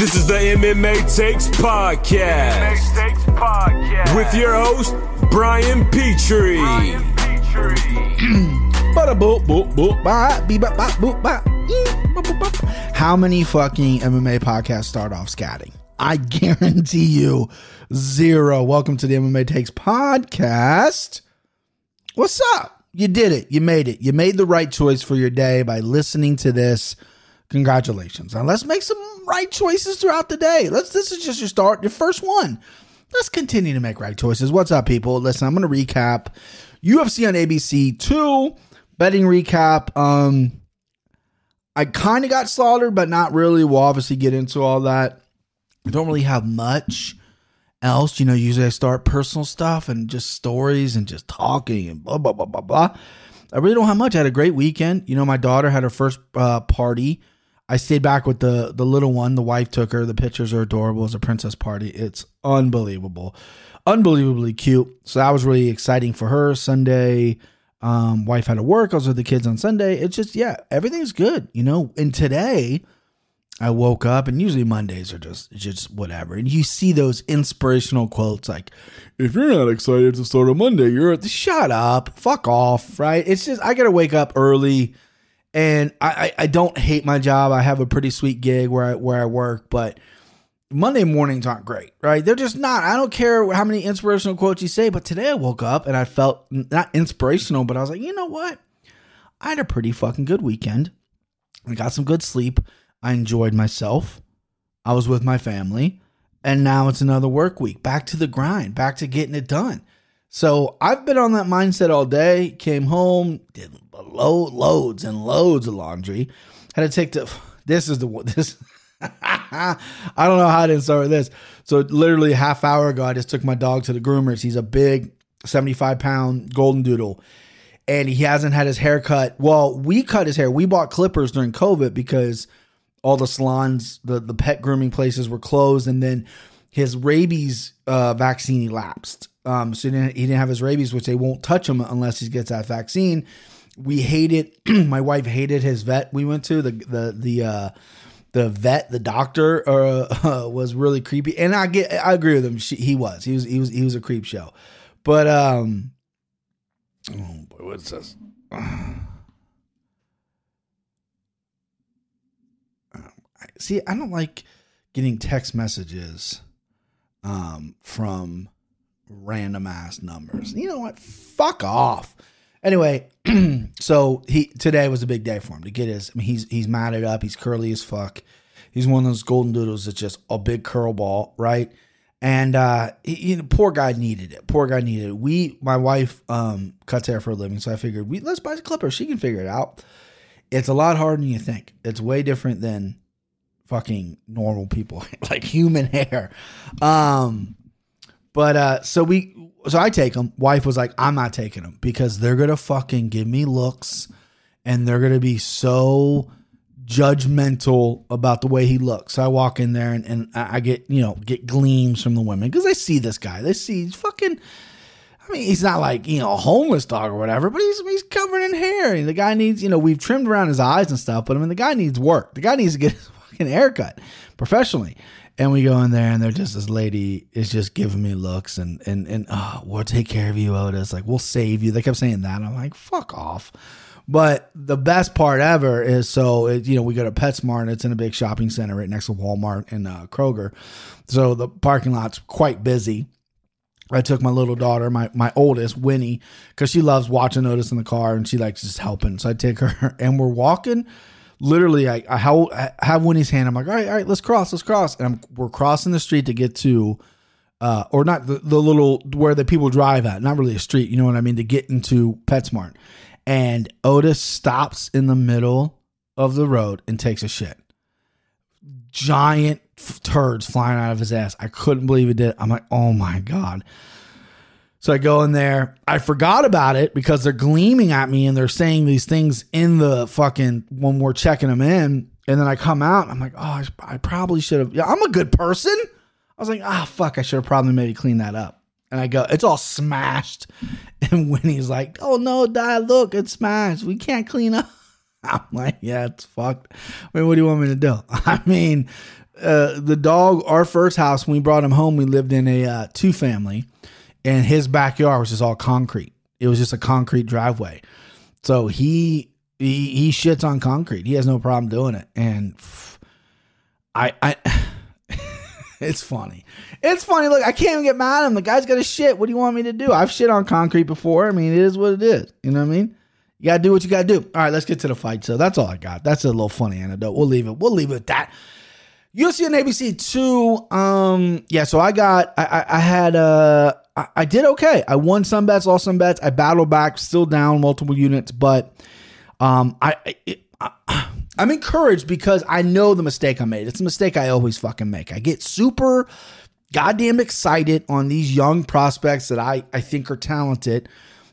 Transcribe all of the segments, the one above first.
This is the MMA Takes Podcast. MMA Takes Podcast. With your host, Brian Petrie. Brian Petrie. How many fucking MMA podcasts start off scatting? I guarantee you zero. Welcome to the MMA Takes podcast. What's up? You did it. You made it. You made the right choice for your day by listening to this. Congratulations. Now let's make some right choices throughout the day. Let's this is just your start, your first one. Let's continue to make right choices. What's up, people? Listen, I'm gonna recap UFC on ABC 2, betting recap. Um I kind of got slaughtered, but not really. We'll obviously get into all that. I don't really have much else. You know, usually I start personal stuff and just stories and just talking and blah, blah, blah, blah, blah. I really don't have much. I had a great weekend. You know, my daughter had her first uh, party. I stayed back with the the little one. The wife took her. The pictures are adorable. It's a princess party. It's unbelievable, unbelievably cute. So that was really exciting for her. Sunday, um, wife had to work. I was with the kids on Sunday. It's just yeah, everything's good. You know, and today I woke up and usually Mondays are just just whatever. And you see those inspirational quotes like, if you're not excited to start a Monday, you're at the shut up, fuck off, right? It's just I gotta wake up early and I, I, don't hate my job. I have a pretty sweet gig where I where I work, but Monday mornings aren't great, right? They're just not. I don't care how many inspirational quotes you say, but today I woke up and I felt not inspirational, but I was like, you know what? I had a pretty fucking good weekend. I got some good sleep. I enjoyed myself. I was with my family. And now it's another work week. Back to the grind, back to getting it done. So I've been on that mindset all day. Came home, did load, loads and loads of laundry. Had to take the. This is the one. this. I don't know how I didn't start with this. So literally a half hour ago, I just took my dog to the groomers. He's a big, seventy-five pound golden doodle, and he hasn't had his hair cut. Well, we cut his hair. We bought clippers during COVID because all the salons, the the pet grooming places were closed, and then his rabies uh, vaccine elapsed. Um, so he didn't, he didn't have his rabies, which they won't touch him unless he gets that vaccine. We hated. my wife hated his vet. We went to the the the uh, the vet, the doctor, uh, uh, was really creepy, and I get. I agree with him. She, he was. He was. He was. He was a creep show. But um, oh boy, what's this? see i don't like getting text messages um from random ass numbers you know what? Fuck off. Anyway so he today was a big day for him to get his i mean he's he's matted up. He's curly as fuck. He's one of those golden doodles that's just a big curl ball right? And uh he, you know, poor guy needed it. Poor guy needed it. We my wife um cuts hair for a living so i figured we let's buy the clipper. She can figure it out. It's a lot harder than you think. It's way different than fucking normal people, like human hair. Um, but uh, so we, so I take them. Wife was like, I'm not taking them because they're gonna fucking give me looks, and they're gonna be so judgmental about the way he looks. So I walk in there and, and I get you know get gleams from the women because they see this guy. They see he's fucking. I mean, he's not like you know a homeless dog or whatever, but he's he's covered in hair. And the guy needs you know we've trimmed around his eyes and stuff, but I mean the guy needs work. The guy needs to get his fucking haircut professionally. And we go in there and they're just this lady is just giving me looks and and and oh, we'll take care of you, Otis. Like we'll save you. They kept saying that. I'm like, fuck off. But the best part ever is so it, you know we go to PetSmart. And it's in a big shopping center right next to Walmart and uh, Kroger, so the parking lot's quite busy. I took my little daughter, my my oldest Winnie, because she loves watching Otis in the car and she likes just helping. So I take her and we're walking literally I, I, have, Winnie's hand. I'm like, all right, all right, let's cross, let's cross. And I'm, we're crossing the street to get to, uh, or not the, the little where the people drive at, not really a street, you know what I mean, to get into PetSmart. And Otis stops in the middle of the road and takes a shit. Giant turds flying out of his ass. I couldn't believe it did. I'm like, oh my God. So I go in there. I forgot about it because they're gleaming at me and they're saying these things in the fucking when we're checking them in. And then I come out. I'm like, oh, I, probably should have. Yeah, I'm a good person. I was like, ah, oh, fuck, I should have probably maybe cleaned that up. And I go, it's all smashed. And Winnie's like, oh no, Dad, look, it's smashed. We can't clean up. I'm like, yeah, it's fucked. I mean, what do you want me to do? I mean, uh, the dog, our first house, when we brought him home, we lived in a uh, two family, and his backyard was just all concrete. It was just a concrete driveway. So he he he shits on concrete. He has no problem doing it. And I I it's funny. It's funny. Look, I can't even get mad at him. The guy's got a shit. What do you want me to do? I've shit on concrete before. I mean, it is what it is. You know what I mean? You gotta do what you gotta do. All right, let's get to the fight. So that's all I got. That's a little funny anecdote. We'll leave it. We'll leave it at that. UFC and ABC two. Um, yeah. So I got. I I, I had. Uh, I, I did okay. I won some bets, lost some bets. I battled back, still down multiple units, but um, I. It, I I'm encouraged because I know the mistake I made. It's a mistake I always fucking make. I get super goddamn excited on these young prospects that I, I think are talented.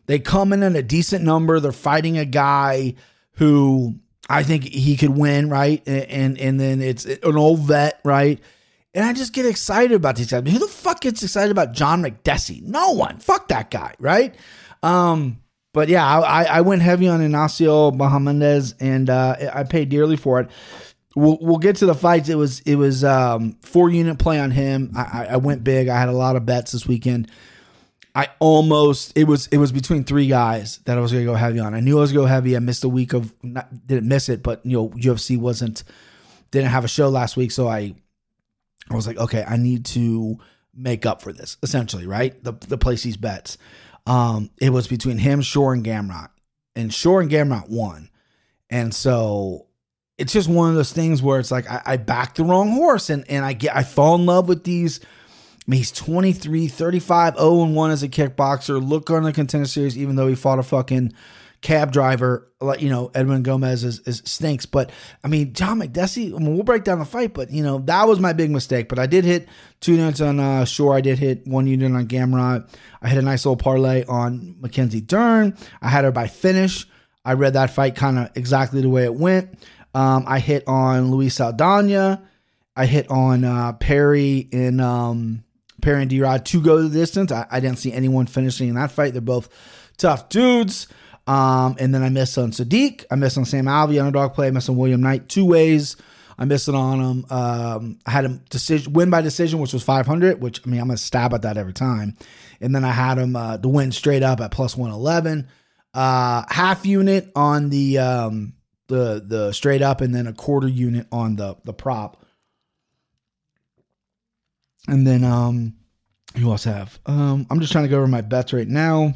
They come in at a decent number. They're fighting a guy who I think he could win, right? And and, then it's an old vet, right? And I just get excited about these guys. Who the fuck gets excited about John Makdessi? No one. Fuck that guy, right? Um, but yeah, I, I went heavy on Ignacio Bahamondes, and uh, I paid dearly for it. We'll, we'll get to the fights. It was it was um, four unit play on him. I, I went big. I had a lot of bets this weekend. I almost it was it was between three guys that I was gonna go heavy on. I knew I was gonna go heavy. I missed a week of not, didn't miss it, but you know UFC wasn't didn't have a show last week, so I I was like, okay, I need to make up for this essentially, right? The the place these bets. Um, it was between him, Shore, and Gamrot, and Shore and Gamrot won, and so it's just one of those things where it's like I, I backed the wrong horse, and and I get I fall in love with these. I mean, he's 23, 35, 0 and 1 as a kickboxer. Look on the contender series, even though he fought a fucking cab driver, like you know, Edwin Gomez is, is stinks. But I mean, John Makdessi, I mean, we'll break down the fight, but you know, that was my big mistake. But I did hit two units on uh, Shore. I did hit one unit on Gamrot. I hit a nice little parlay on Mackenzie Dern. I had her by finish. I read that fight kind of exactly the way it went. Um, I hit on Luis Saldana. I hit on uh, Perry in um, Perry and D Rod to go the distance. I, I, didn't see anyone finishing in that fight. They're both tough dudes. Um, and then I missed on Sodiq. I missed on Sam Alvey, underdog play. I missed on William Knight two ways. I missed it on him. Um, I had him decision win by decision, which was 500, which I mean, I'm to stab at that every time. And then I had him uh, win straight up at plus 111. Uh, half unit on the um, the the straight up, and then a quarter unit on the the prop. And then um, who else have? Um, I'm just trying to go over my bets right now.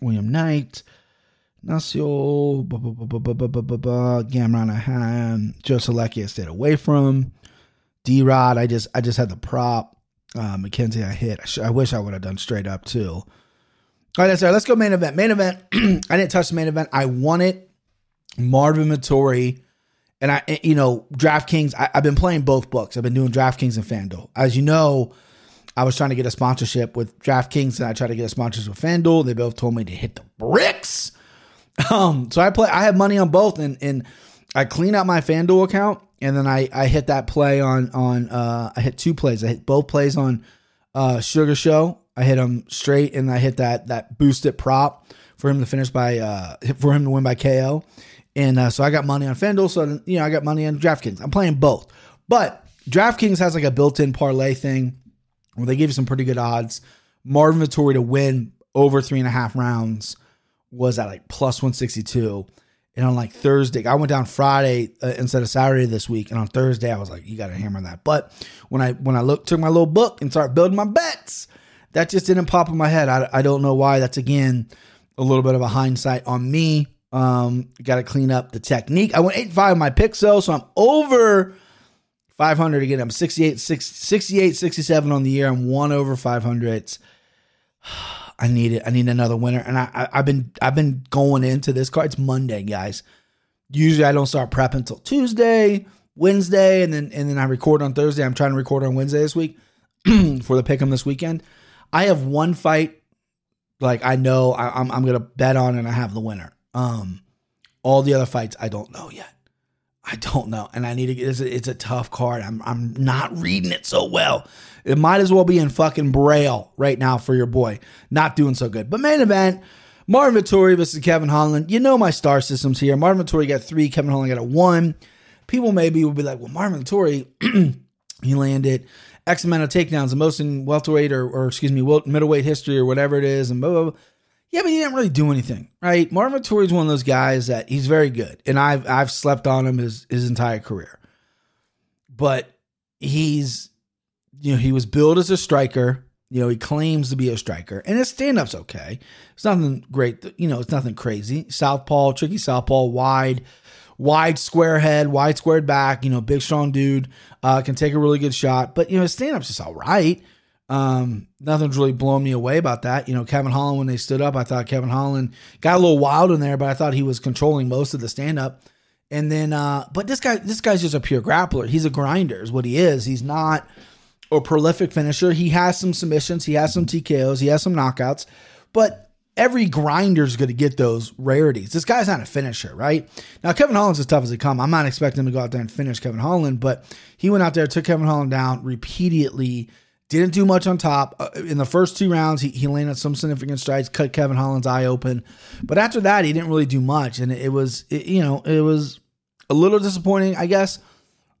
William Knight. Nacio, Gamrot, I had Joe Solecki, I stayed away from. D Rod, I just I just had the prop. Uh, Mackenzie, I hit. I, sh- I wish I would have done straight up too. All right, that's all right. Let's go main event. Main event. I didn't touch the main event. I won it. Marvin Vettori, and I, you know, DraftKings. I, I've been playing both books. I've been doing DraftKings and FanDuel. As you know, I was trying to get a sponsorship with DraftKings, and I tried to get a sponsorship with FanDuel. They both told me to hit the bricks. Um, so I play. I have money on both, and and I clean out my FanDuel account, and then I I hit that play on on. Uh, I hit two plays. I hit both plays on uh, Sugar Show. I hit them straight, and I hit that that boosted prop for him to finish by uh for him to win by KO. And uh, so I got money on FanDuel. So you know I got money on DraftKings. I'm playing both, but DraftKings has like a built-in parlay thing where they give you some pretty good odds. Marvin Vettori to win over three and a half rounds was at like plus 162. And on like Thursday, I went down Friday uh, instead of Saturday this week. And on Thursday, I was like, you got to hammer that. But when I when I looked, took my little book and started building my bets, that just didn't pop in my head. I, I don't know why. That's again a little bit of a hindsight on me. Um, got to clean up the technique. I went 8 5 my picks though, so I'm over 500 again. I'm 68, 68, 67 on the year. I'm one over 500. I need it. I need another winner. And I, I have been I've been going into this card. It's Monday, guys. Usually I don't start prepping until Tuesday, Wednesday, and then and then I record on Thursday. I'm trying to record on Wednesday this week for the pick'em this weekend. I have one fight like I know I, I'm I'm gonna bet on and I have the winner. Um, all the other fights I don't know yet. I don't know, and I need to get. It's a, it's a tough card. I'm I'm not reading it so well. It might as well be in fucking braille right now for your boy. Not doing so good. But main event, Marvin Vettori versus Kevin Holland. You know my star systems here. Marvin Vettori got three. Kevin Holland got a one. People maybe will be like, well, Marvin Vettori, He landed X amount of takedowns, the most in welterweight or, or excuse me, middleweight history or whatever it is, and blah, blah, blah. Yeah, but he didn't really do anything, right? Marvin Vettori is one of those guys that he's very good, and I've I've slept on him his his entire career, but he's you know he was billed as a striker. You know he claims to be a striker, and his stand up's okay. It's nothing great, you know. It's nothing crazy. Southpaw, tricky southpaw, wide, wide square head, wide squared back. You know, big strong dude uh, can take a really good shot, but you know his stand up's just all right. Um, nothing's really blown me away about that. You know, Kevin Holland when they stood up, I thought Kevin Holland got a little wild in there, but I thought he was controlling most of the stand up. And then, uh, but this guy, this guy's just a pure grappler. He's a grinder, is what he is. He's not a prolific finisher. He has some submissions, he has some TKOs, he has some knockouts, but every grinder's going to get those rarities. This guy's not a finisher, right? Now, Kevin Holland's as tough as they come. I'm not expecting him to go out there and finish Kevin Holland, but he went out there, took Kevin Holland down repeatedly. Didn't do much on top. Uh, in the first two rounds, he, he landed some significant strikes, cut Kevin Holland's eye open. But after that, he didn't really do much. And it, it was, it, you know, it was a little disappointing, I guess,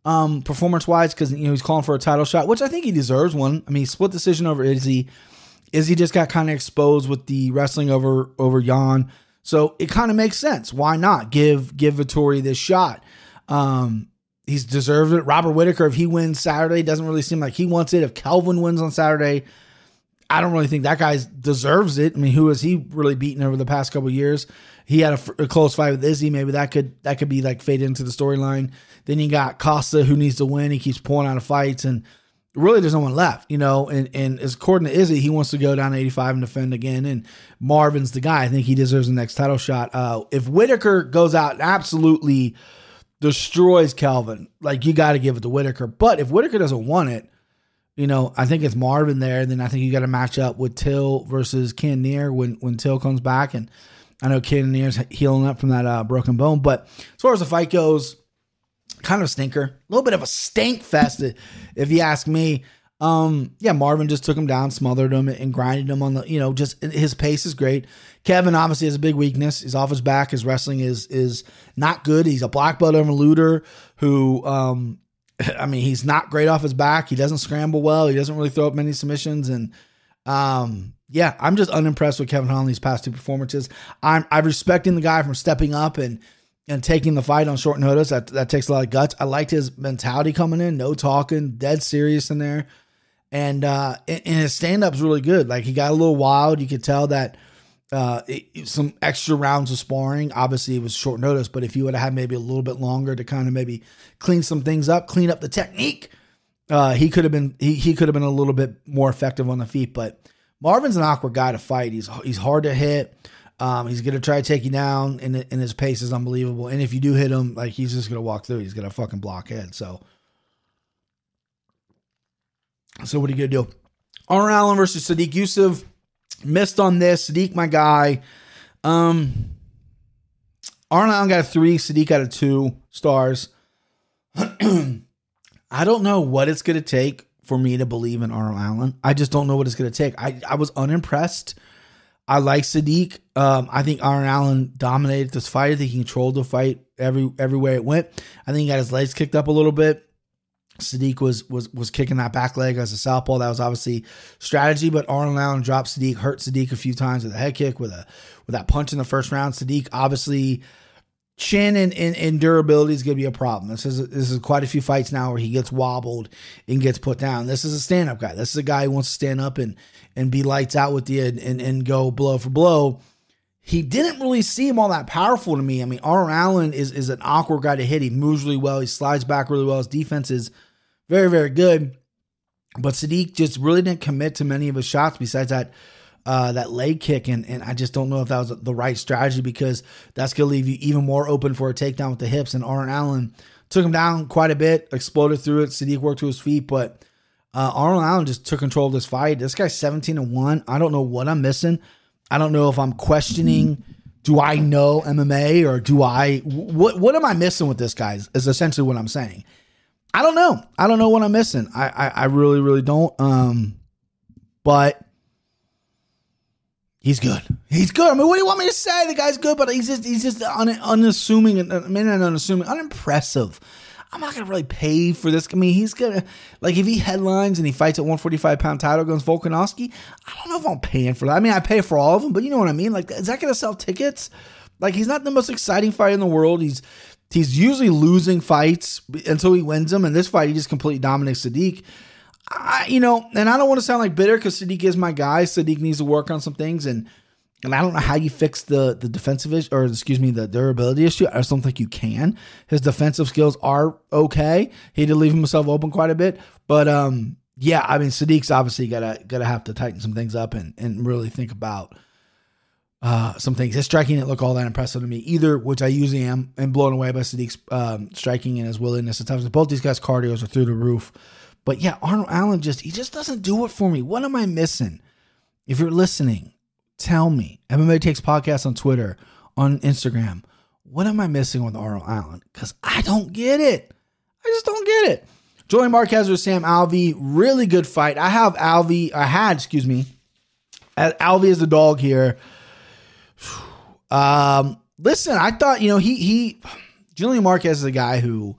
um, performance wise, because, you know, he's calling for a title shot, which I think he deserves one. I mean, split decision over Izzy. Izzy just got kind of exposed with the wrestling over, over Jan. So it kind of makes sense. Why not give, give Vettori this shot? Um, he's deserved it. Robert Whitaker, if he wins Saturday, doesn't really seem like he wants it. If Kelvin wins on Saturday, I don't really think that guy deserves it. I mean, who has he really beaten over the past couple years? He had a, a, close fight with Izzy. Maybe that could that could be like faded into the storyline. Then you got Costa, who needs to win. He keeps pulling out of fights, and really there's no one left, you know. And and as according to Izzy, he wants to go down 85 and defend again. And Marvin's the guy. I think he deserves the next title shot. Uh, if Whitaker goes out absolutely destroys Kelvin, like you got to give it to Whitaker. But if Whitaker doesn't want it, you know, I think it's Marvin there. Then I think you got to match up with Till versus Cannonier when when Till comes back. And I know Cannonier's healing up from that uh, broken bone. But as far as the fight goes, kind of a stinker, a little bit of a stink fest, if you ask me. Um, yeah, Marvin just took him down, smothered him, and grinded him on the. You know, just his pace is great. Kevin obviously has a big weakness. He's off his back. His wrestling is is not good. He's a black belt over looter who, um, I mean, he's not great off his back. He doesn't scramble well. He doesn't really throw up many submissions, and um, yeah, I'm just unimpressed with Kevin Holland these past two performances. I'm I'm respecting the guy from stepping up and and taking the fight on short notice. That that takes a lot of guts. I liked his mentality coming in, no talking, dead serious in there and uh and, his stand up's really good. Like he got a little wild. You could tell that uh it, some extra rounds of sparring. Obviously, it was short notice, but if you would have had maybe a little bit longer to kind of maybe clean some things up, clean up the technique, uh he could have been he, he could have been a little bit more effective on the feet. But Marvin's an awkward guy to fight. He's he's hard to hit. Um, he's gonna try to take you down, and, and his pace is unbelievable. And if you do hit him, like he's just gonna walk through. He's gonna fucking block head. So so what are you gonna do? Arnold Allen versus Sodiq Yusuff. Missed on this. Sodiq, my guy. Um, Arnold Allen got a three. Sodiq got a two stars. I don't know what it's gonna take for me to believe in Arnold Allen. I just don't know what it's gonna take. I I was unimpressed. I like Sodiq. Um, I think Arnold Allen dominated this fight. I think he controlled the fight every everywhere it went. I think he got his legs kicked up a little bit. Sodiq was was was kicking that back leg as a southpaw. That was obviously strategy, but Arnold Allen dropped Sodiq, hurt Sodiq a few times with a head kick, with a with that punch in the first round. Sodiq obviously chin and, and, and durability is going to be a problem. This is this is quite a few fights now where he gets wobbled and gets put down. This is a stand up guy. This is a guy who wants to stand up and and be lights out with you and, and, and go blow for blow. He didn't really seem all that powerful to me. I mean, Arnold Allen is is an awkward guy to hit. He moves really well. He slides back really well. His defense is very, very good. But Sodiq just really didn't commit to many of his shots besides that uh, that leg kick, and and I just don't know if that was the right strategy because that's gonna leave you even more open for a takedown with the hips. And Arnold Allen took him down quite a bit, exploded through it. Sodiq worked to his feet, but uh, Arnold Allen just took control of this fight. This guy's seventeen and one. I don't know what I'm missing. I don't know if I'm questioning. Do I know MMA or do I what? What am I missing with this guy? Is essentially what I'm saying. I don't know. I don't know what I'm missing. I, I, I really, really don't. Um, but he's good. He's good. I mean, what do you want me to say? The guy's good, but he's just he's just un, unassuming and I mean, unassuming, unimpressive. I'm not gonna really pay for this. I mean, he's gonna like if he headlines and he fights at 145 pound title against Volkanovski. I don't know if I'm paying for that. I mean, I pay for all of them, but you know what I mean. Like, is that gonna sell tickets? Like, he's not the most exciting fight in the world. He's he's usually losing fights until he wins them, and this fight he just completely dominates Sodiq. I, you know, and I don't want to sound like bitter because Sodiq is my guy. Sodiq needs to work on some things, and and I don't know how you fix the the defensive issue, or excuse me, the durability issue. I just don't think you can. His defensive skills are okay. He did leave himself open quite a bit, but um, yeah, I mean, Sodiq's obviously gotta gotta have to tighten some things up and and really think about uh, some things. His striking didn't look all that impressive to me either, which I usually am, and blown away by Sodiq's um, striking and his willingness at times. Both these guys' cardios are through the roof. But yeah, Arnold Allen just he just doesn't do it for me. What am I missing? If you're listening, tell me. MMA takes podcast on Twitter, on Instagram. What am I missing with Arnold Allen? Because I don't get it. I just don't get it. Julian Marquez versus Sam Alvey, really good fight. I have Alvey, I had, excuse me, Alvey is the dog here. Um, listen, I thought you know he he Julian Marquez is a guy who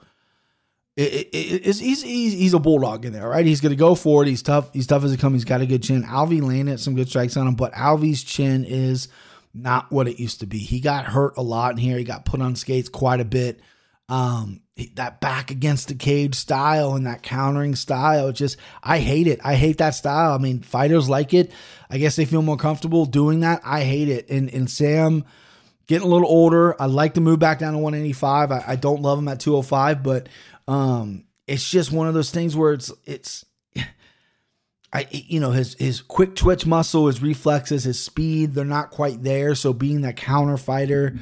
is he's, he's he's a bulldog in there, right? He's going to go for it. He's tough. He's tough as it comes. He's got a good chin. Alvey landed some good strikes on him, but Alvey's chin is not what it used to be. He got hurt a lot in here. He got put on skates quite a bit. Um, that back against the cage style and that countering style, just I hate it. I hate that style. I mean, fighters like it. I guess they feel more comfortable doing that. I hate it. And and Sam getting a little older. I like to move back down to 185. I, I don't love him at 205, but um, it's just one of those things where it's it's I you know his his quick twitch muscle, his reflexes, his speed, they're not quite there. So being that counter fighter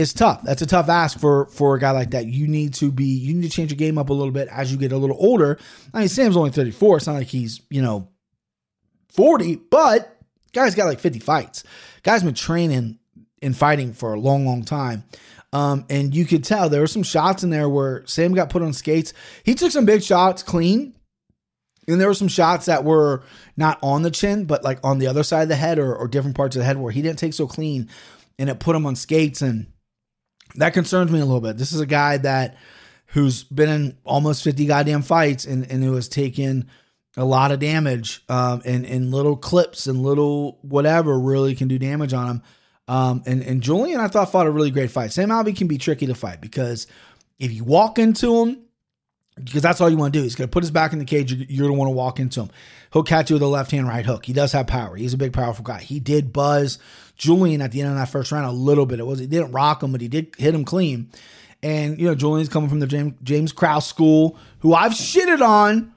is tough. That's a tough ask for for a guy like that. You need to be you need to change your game up a little bit as you get a little older. I mean, Sam's only 34. It's not like he's, you know, 40, but guy's got like 50 fights. Guy's been training and fighting for a long, long time. Um, and you could tell there were some shots in there where Sam got put on skates. He took some big shots clean. And there were some shots that were not on the chin, but like on the other side of the head or, or different parts of the head where he didn't take so clean and it put him on skates. And that concerns me a little bit. This is a guy that who's been in almost 50 goddamn fights and, and who has taken a lot of damage um, and, and little clips and little whatever really can do damage on him. Um, and, and Julian, I thought, fought a really great fight. Sam Alvey can be tricky to fight because if you walk into him, because that's all you want to do. He's going to put his back in the cage. You're, you're going to want to walk into him. He'll catch you with a left hand right hook. He does have power. He's a big, powerful guy. He did buzz Julian at the end of that first round a little bit. It was he didn't rock him, but he did hit him clean. And you know, Julian's coming from the James James Krause school, who I've shitted on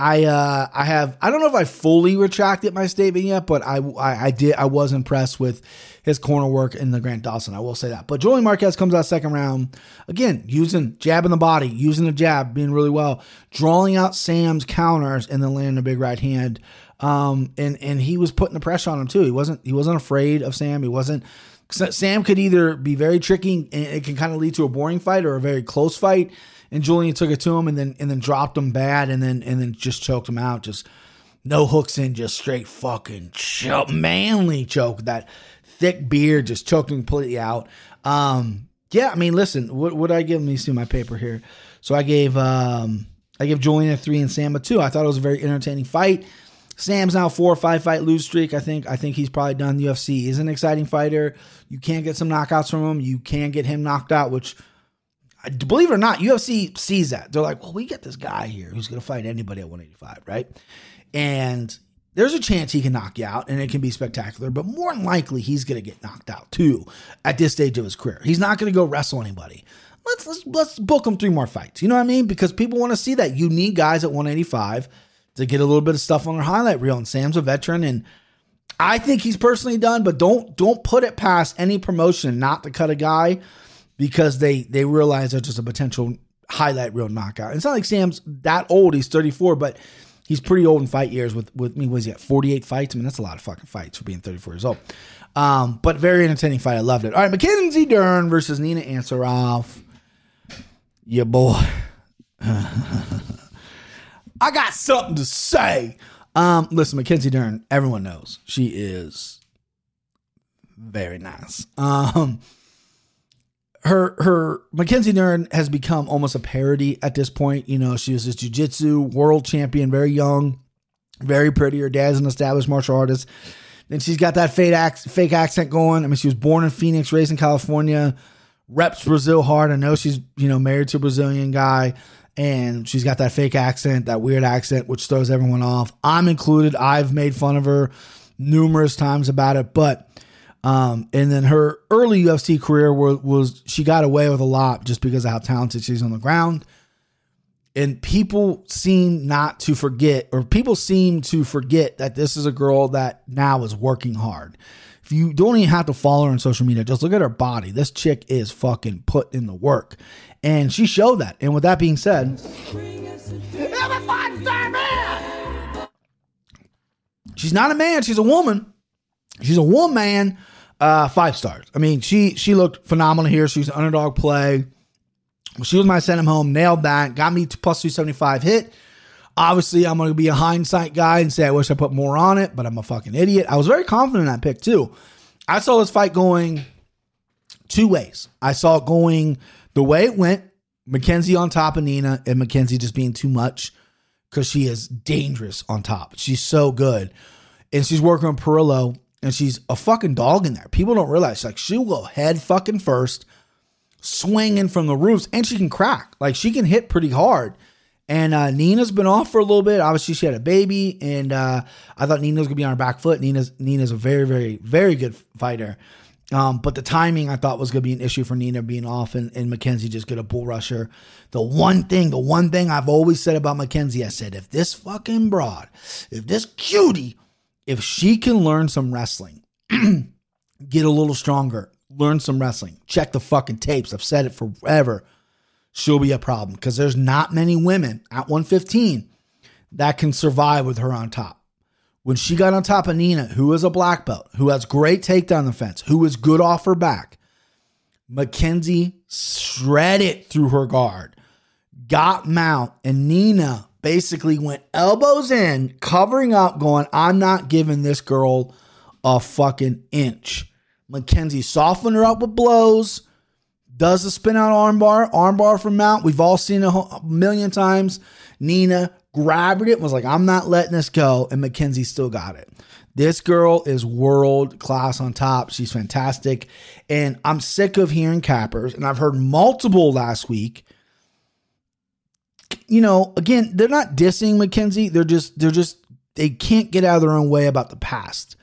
I uh, I have I don't know if I fully retracted my statement yet, but I, I, I did I was impressed with his corner work in the Grant Dawson. I will say that. But Julian Marquez comes out second round again using jab in the body, using the jab, being really well, drawing out Sam's counters and then landing a big right hand. Um, and and he was putting the pressure on him too. He wasn't he wasn't afraid of Sam. He wasn't. Sam could either be very tricky and it can kind of lead to a boring fight or a very close fight and Julian took it to him and then and then dropped him bad and then and then just choked him out. Just no hooks in, just straight fucking choke, manly choke. That thick beard just choked him completely out. Um, yeah, I mean, listen, what would I give? Let me see my paper here. So I gave um I gave Julian a three and Sam a two. I thought it was a very entertaining fight. Sam's now four or five fight lose streak. I think I think he's probably done The UFC. He's an exciting fighter. You can get some knockouts from him. You can get him knocked out, which believe it or not, UFC sees that. They're like, well, we get this guy here who's going to fight anybody at 185, right? And there's a chance he can knock you out and it can be spectacular, but more than likely he's going to get knocked out too at this stage of his career. He's not going to go wrestle anybody. Let's, let's let's book him three more fights. You know what I mean? Because people want to see that. You need guys at 185 to get a little bit of stuff on their highlight reel. And Sam's a veteran, and I think he's personally done. But don't don't put it past any promotion not to cut a guy because they they realize there's just a potential highlight reel knockout. It's not like Sam's that old; he's 34, but he's pretty old in fight years. With with me, was he at 48 fights? I mean, that's a lot of fucking fights for being 34 years old. Um, but very entertaining fight. I loved it. All right, Mackenzie Dern versus Nina Ansaroff. Yeah, boy. I got something to say. Um, listen, Mackenzie Dern, everyone knows she is very nice. Um, her her Mackenzie Dern has become almost a parody at this point. You know, she was this jujitsu world champion, very young, very pretty. Her dad's an established martial artist. Then she's got that fake fake accent going. I mean, she was born in Phoenix, raised in California, reps Brazil hard. I know she's you know married to a Brazilian guy, and she's got that fake accent, that weird accent, which throws everyone off. I'm included. I've made fun of her numerous times about it, but um, and then her early UFC career was, was she got away with a lot just because of how talented she's on the ground. And people seem not to forget, or people seem to forget that this is a girl that now is working hard. You don't even have to follow her on social media, just look at her body. This chick is fucking put in the work. And she showed that. And with that being said, she's not a man, she's a woman. She's a woman uh, five stars. I mean, she she looked phenomenal here. She's an underdog play. She was my send him home, nailed that, got me to plus 275 hit. Obviously, I'm going to be a hindsight guy and say I wish I put more on it, but I'm a fucking idiot. I was very confident in that pick too. I saw this fight going two ways. I saw it going the way it went, Mackenzie on top of Nina, and Mackenzie just being too much because she is dangerous on top. She's so good. And she's working on Parillo and she's a fucking dog in there. People don't realize like she'll go head fucking first, swinging from the roofs, and she can crack. Like she can hit pretty hard. And uh, Nina's been off for a little bit. Obviously, she had a baby, and uh, I thought Nina was gonna be on her back foot. Nina's Nina's a very, very, very good fighter. Um, but the timing I thought was gonna be an issue for Nina being off, and, and Mackenzie just get a bull rusher. The one thing, the one thing I've always said about Mackenzie, I said, if this fucking broad, if this cutie if she can learn some wrestling, get a little stronger, learn some wrestling, check the fucking tapes. I've said it forever. She'll be a problem because there's not many women at 115 that can survive with her on top. When she got on top of Nina, who is a black belt, who has great takedown defense, who is good off her back, Mackenzie shredded through her guard, got mount, and Nina basically went elbows in, covering up, going, I'm not giving this girl a fucking inch. Mackenzie softened her up with blows, does the spin out armbar, armbar from Mount. We've all seen it a million times. Nina grabbed it, was like, I'm not letting this go. And Mackenzie still got it. This girl is world class on top. She's fantastic. And I'm sick of hearing cappers, and I've heard multiple last week you know, again, they're not dissing Mackenzie. They're just they're just they can't get out of their own way about the past.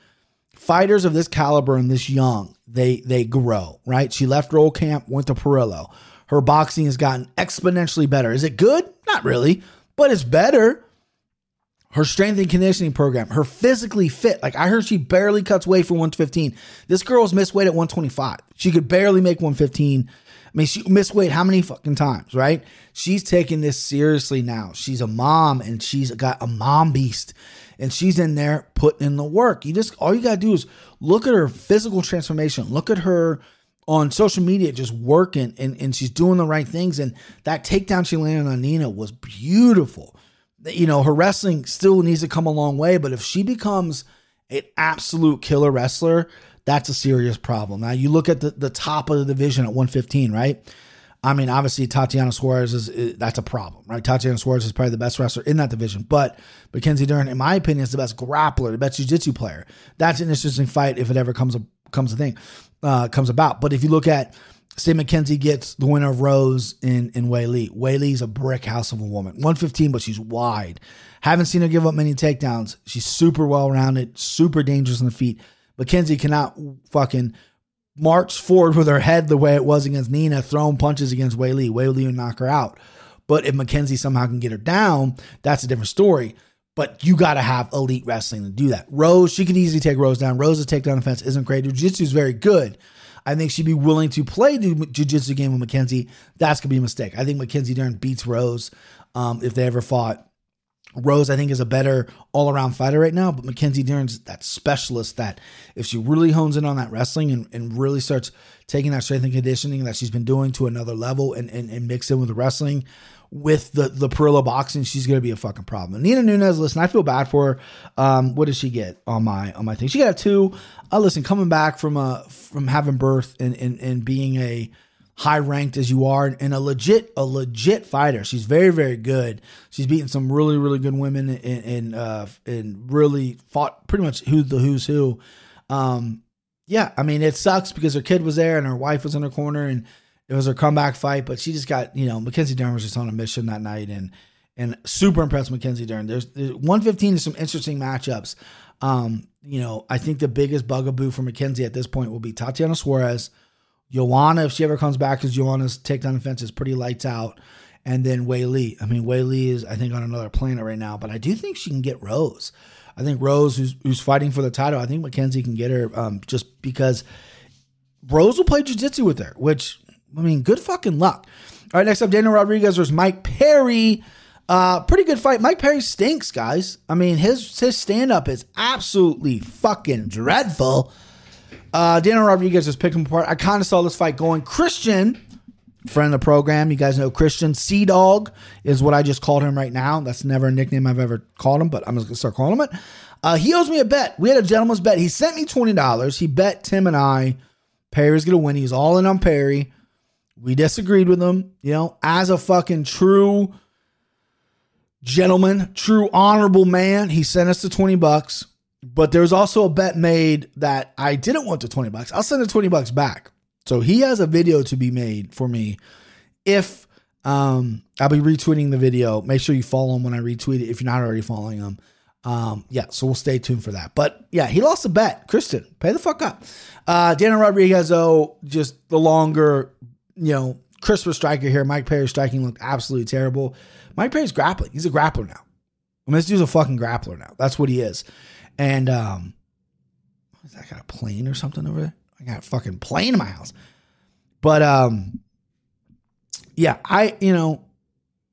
Fighters of this caliber and this young, they they grow, right? She left roll camp, went to Parillo. Her boxing has gotten exponentially better. Is it good? Not really, but it's better. Her strength and conditioning program, her physically fit. Like I heard she barely cuts weight for 115. This girl's missed weight at 125. She could barely make 115 I mean, she missed weight how many fucking times, right? She's taking this seriously now. She's a mom and she's got a mom beast and she's in there putting in the work. You just, all you got to do is look at her physical transformation. Look at her on social media just working and, and she's doing the right things. And that takedown she landed on Nina was beautiful. You know, her wrestling still needs to come a long way, but if she becomes an absolute killer wrestler, that's a serious problem. Now you look at the, the top of the division at 115, right? I mean, obviously Tatiana Suarez is, is, that's a problem, right? Tatiana Suarez is probably the best wrestler in that division, but Mackenzie Dern, in my opinion, is the best grappler, the best jiu-jitsu player. That's an interesting fight if it ever comes a, comes a thing, uh, comes about. But if you look at say Mackenzie gets the winner of Rose in in Weili. Weili's a brick house of a woman. 115, but she's wide. Haven't seen her give up many takedowns. She's super well rounded, super dangerous on the feet. Mackenzie cannot fucking march forward with her head the way it was against Nina, throwing punches against Weili. Weili would knock her out. But if Mackenzie somehow can get her down, that's a different story. But you got to have elite wrestling to do that. Rose, she could easily take Rose down. Rose's takedown defense isn't great. Jiu-jitsu is very good. I think she'd be willing to play the jiu-jitsu game with Mackenzie. That's going to be a mistake. I think Mackenzie Dern beats Rose um, if they ever fought. Rose, I think, is a better all around fighter right now, but Mackenzie Dern's that specialist that if she really hones in on that wrestling and, and really starts taking that strength and conditioning that she's been doing to another level and, and, and mix in with the wrestling with the, the Parillo boxing, she's to be a fucking problem. Nina Nunes, listen, I feel bad for her. Um, what does she get on my on my thing? She got a two. Uh, listen, coming back from uh, from having birth and, and, and being a high ranked as you are and a legit a legit fighter. She's very very good. She's beaten some really really good women and and, uh, and really fought pretty much who the who's who. Um, yeah, I mean it sucks because her kid was there and her wife was in her corner and it was her comeback fight, but she just got you know Mackenzie Dern was just on a mission that night and and super impressed Mackenzie Dern. There's, there's 115 is some interesting matchups. Um, you know, I think the biggest bugaboo for Mackenzie at this point will be Tatiana Suarez, Joanna, if she ever comes back, because Joanna's takedown defense is pretty lights out. And then Weili. I mean, Weili is, I think, on another planet right now, but I do think she can get Rose. I think Rose, who's, who's fighting for the title, I think Mackenzie can get her um, just because Rose will play jiu jitsu with her, which, I mean, good fucking luck. All right, next up, Daniel Rodriguez versus Mike Perry. Uh, pretty good fight. Mike Perry stinks, guys. I mean, his his stand up is absolutely fucking dreadful. Uh, Daniel Rodriguez just picked him apart. I kind of saw this fight going. Christian, friend of the program, you guys know Christian Sea Dog is what I just called him right now. That's never a nickname I've ever called him, but I'm just gonna start calling him it. Uh, he owes me a bet. We had a gentleman's bet. He sent me twenty dollars. He bet Tim and I Perry's gonna win. He's all in on Perry. We disagreed with him. You know, as a fucking true gentleman, true honorable man. He sent us the 20 bucks, but there's also a bet made that I didn't want the 20 bucks. I'll send the 20 bucks back. So he has a video to be made for me. If um, I'll be retweeting the video. Make sure you follow him when I retweet it if you're not already following him. Um, yeah, so we'll stay tuned for that. But yeah, he lost a bet. Kristen, pay the fuck up. Uh, Daniel Rodriguez, though, just the longer, you know, crisper striker here. Mike Perry's striking looked absolutely terrible. Mike Perry's grappling. He's a grappler now. I mean, this dude's a fucking grappler now. That's what he is. And um, is that got a plane or something over there? I got a fucking plane in my house. But um, yeah, I you know,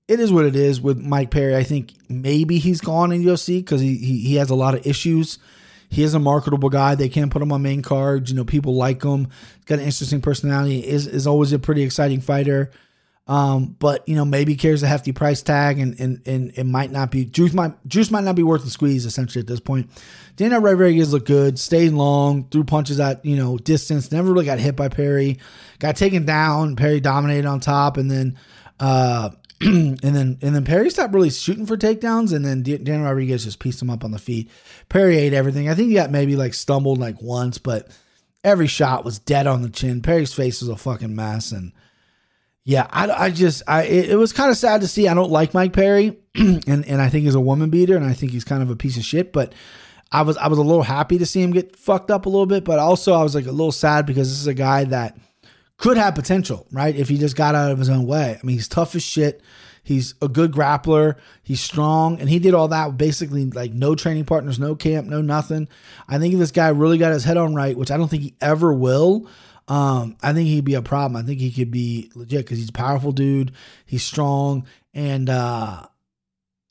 it is what it is with Mike Perry. I think maybe he's gone in UFC because he, he he has a lot of issues. He is a marketable guy. They can't put him on main cards. You know, people like him. He's got an interesting personality. Is is always a pretty exciting fighter. Um, but you know, maybe carries a hefty price tag and and and it might not be juice might juice might not be worth the squeeze essentially at this point. Daniel Rodriguez looked good, stayed long, threw punches at, you know, distance, never really got hit by Perry, got taken down, Perry dominated on top, and then uh and then and then Perry stopped really shooting for takedowns, and then Daniel Rodriguez just pieced him up on the feet. Perry ate everything. I think he got maybe like stumbled like once, but every shot was dead on the chin. Perry's face was a fucking mess, and yeah, I, I just I it, it was kind of sad to see. I don't like Mike Perry, and and I think he's a woman beater, and I think he's kind of a piece of shit. But I was I was a little happy to see him get fucked up a little bit, but also I was like a little sad because this is a guy that could have potential, right? If he just got out of his own way. I mean, he's tough as shit. He's a good grappler. He's strong, and he did all that basically like no training partners, no camp, no nothing. I think this guy really got his head on right, which I don't think he ever will. Um, I think he'd be a problem. I think he could be legit because he's a powerful dude. He's strong and uh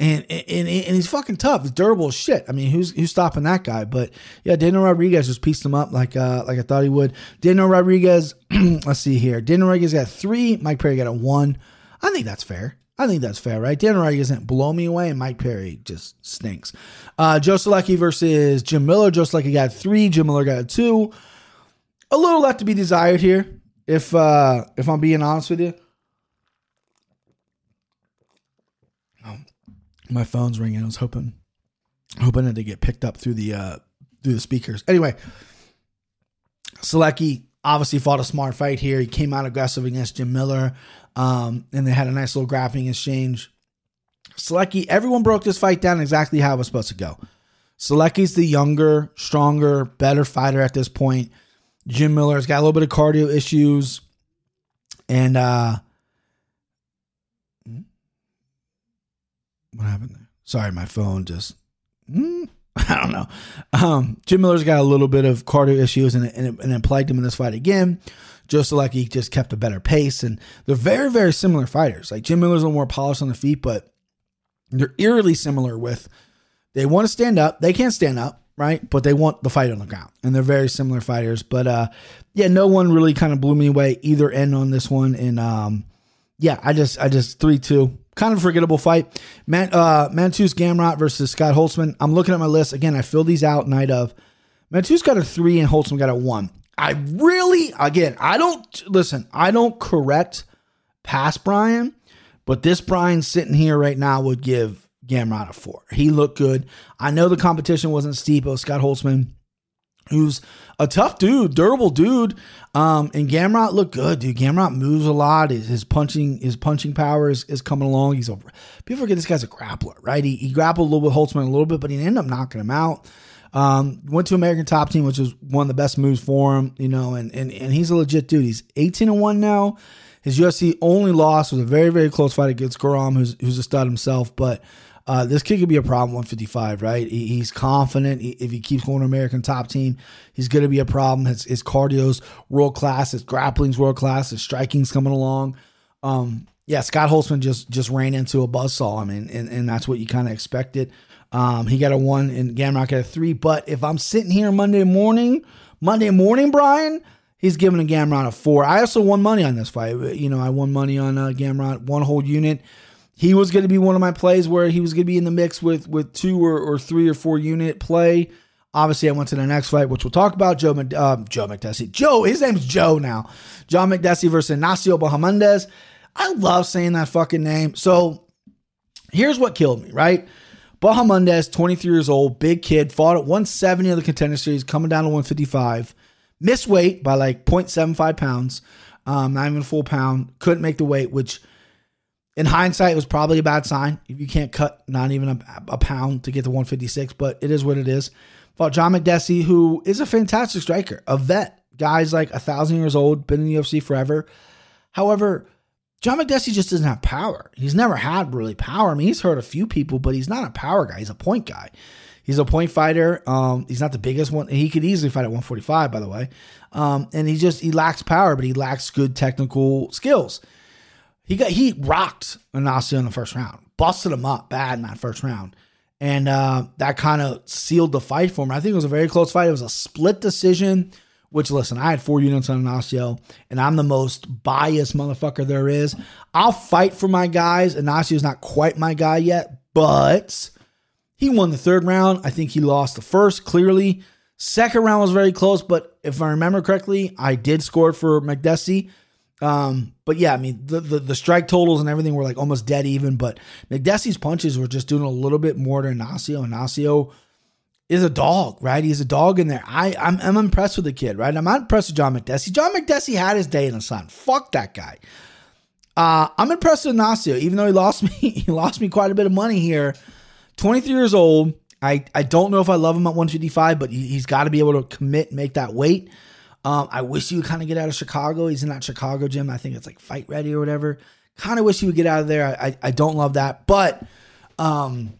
and, and and he's fucking tough. He's durable as shit. I mean, who's who's stopping that guy? But yeah, Daniel Rodriguez just pieced him up like uh like I thought he would. Daniel Rodriguez, let's see here. Daniel Rodriguez got three. Mike Perry got a one. I think that's fair. I think that's fair, right? Daniel Rodriguez didn't blow me away, and Mike Perry just stinks. Uh, Joe Solecki versus Jim Miller. Joe Solecki got three. Jim Miller got two a little left to be desired here. If uh if I'm being honest with you. Oh, my phone's ringing. I was hoping hoping it to get picked up through the uh through the speakers. Anyway, Solecki obviously fought a smart fight here. He came out aggressive against Jim Miller. Um, and they had a nice little grappling exchange. Solecki, everyone broke this fight down exactly how it was supposed to go. Solecki's the younger, stronger, better fighter at this point. Jim Miller's got a little bit of cardio issues. And uh hmm? what happened there? Sorry, my phone just hmm? I don't know. Um, Jim Miller's got a little bit of cardio issues and and, it, and it plagued him in this fight again. Joe Solecki just kept a better pace, and they're very, very similar fighters. Like Jim Miller's a little more polished on the feet, but they're eerily similar with they want to stand up, they can't stand up, right? But they want the fight on the ground, and they're very similar fighters. But uh, yeah, no one really kind of blew me away either end on this one. And um, yeah, I just I just three two, kind of forgettable fight. Man, uh, Mateusz Gamrot versus Scott Holtzman. I'm looking at my list again. I filled these out night of. Mateusz got a three and Holtzman got a one. I really, again, I don't listen. I don't correct past Brian, but this Brian sitting here right now would give Gamrot a four. He looked good. I know the competition wasn't steep. It was Scott Holtzman, who's a tough dude, durable dude. Um, and Gamrot looked good, dude. Gamrot moves a lot. His, his punching, his punching power is, is coming along. He's a people forget this guy's a grappler, right? He, he grappled a little with Holtzman a little bit, but he ended up knocking him out. Um, went to American Top Team, which was one of the best moves for him, you know, and and, and he's a legit dude. He's 18 and 1 now. His UFC only loss was a very, very close fight against Guram, who's who's a stud himself, but uh, this kid could be a problem 155, right? He, he's confident. He, if he keeps going to American top team, he's going to be a problem. His, his cardio's world class. His grappling's world class. His striking's coming along. Um, yeah, Scott Holtzman just just ran into a buzzsaw. I mean, and, and that's what you kind of expected. Um, he got a one and Gamrot got a three. But if I'm sitting here Monday morning, Monday morning, Brian, he's giving a Gamrot a four. I also won money on this fight. You know, I won money on uh, one whole unit. He was going to be one of my plays where he was going to be in the mix with with two or, or three or four unit play. Obviously, I went to the next fight, which we'll talk about. Joe uh, Joe Makdessi. Joe, his name's Joe now. John Makdessi versus Ignacio Bahamondes. I love saying that fucking name. So here's what killed me, right? Bahamondes, 23 years old, big kid, fought at 170 of the contender series, coming down to 155. Missed weight by like 0.75 pounds, um, not even a full pound. Couldn't make the weight, which in hindsight it was probably a bad sign. If you can't cut not even a, a pound to get to 156, but it is what it is. Fought John Makdessi, who is a fantastic striker, a vet. Guy's like a thousand years old, been in the UFC forever. However, John Makdessi just doesn't have power. He's never had really power. I mean, he's hurt a few people, but he's not a power guy. He's a point guy. He's a point fighter. Um, he's not the biggest one. He could easily fight at 145, by the way. Um, and he just he lacks power, but he lacks good technical skills. He got he rocked Ignacio in the first round, busted him up bad in that first round, and uh, that kind of sealed the fight for him. I think it was a very close fight. It was a split decision. Which listen, I had four units on Ignacio, and I'm the most biased motherfucker there is. I'll fight for my guys. Ignacio's not quite my guy yet, but he won the third round. I think he lost the first clearly. Second round was very close, but if I remember correctly, I did score for Makdessi. Um, but yeah, I mean the, the, the strike totals and everything were like almost dead even. But Makdessi's punches were just doing a little bit more to Ignacio. Ignacio is a dog, right? He's a dog in there. I, I'm, I'm impressed with the kid, right? I'm not impressed with John Makdessi. John Makdessi had his day in the sun. Fuck that guy. Uh, I'm impressed with Ignacio, even though he lost me. He lost me quite a bit of money here. 23 years old. I, I don't know if I love him at 155, but he, has got to be able to commit, make that weight. Um, I wish he would kind of get out of Chicago. He's in that Chicago gym. I think it's like Fight Ready or whatever. Kind of wish he would get out of there. I, I, I don't love that, but um,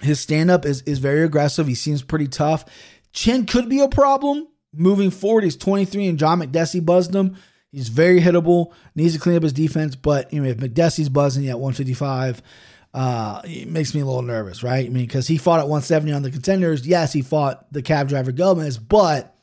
his stand up is, is very aggressive. He seems pretty tough. Chin could be a problem moving forward. He's 23 and John Makdessi buzzed him. He's very hittable. Needs to clean up his defense, but you know if Makdessi's buzzing at 155, uh, it makes me a little nervous, right? I mean, because he fought at 170 on the contenders. Yes, he fought the cab driver Gomez, but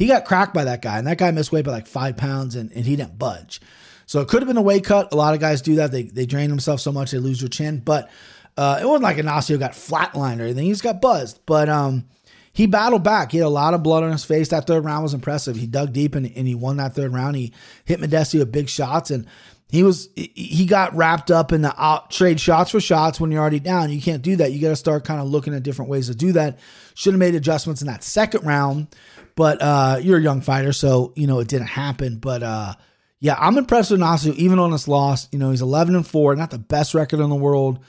he got cracked by that guy, and that guy missed weight by like five pounds, and, and he didn't budge. So it could have been a weight cut. A lot of guys do that. They they drain themselves so much they lose their chin, but uh, it wasn't like Ignacio got flatlined or anything. He just got buzzed. But um, he battled back. He had a lot of blood on his face. That third round was impressive. He dug deep and, and he won that third round. He hit Makdessi with big shots and he was he got wrapped up in the out, trade shots for shots when you're already down. You can't do that. You got to start kind of looking at different ways to do that. Should have made adjustments in that second round, but uh, you're a young fighter, so you know it didn't happen. But uh, yeah, I'm impressed with Nasu even on this loss. You know he's 11 and four, not the best record in the world.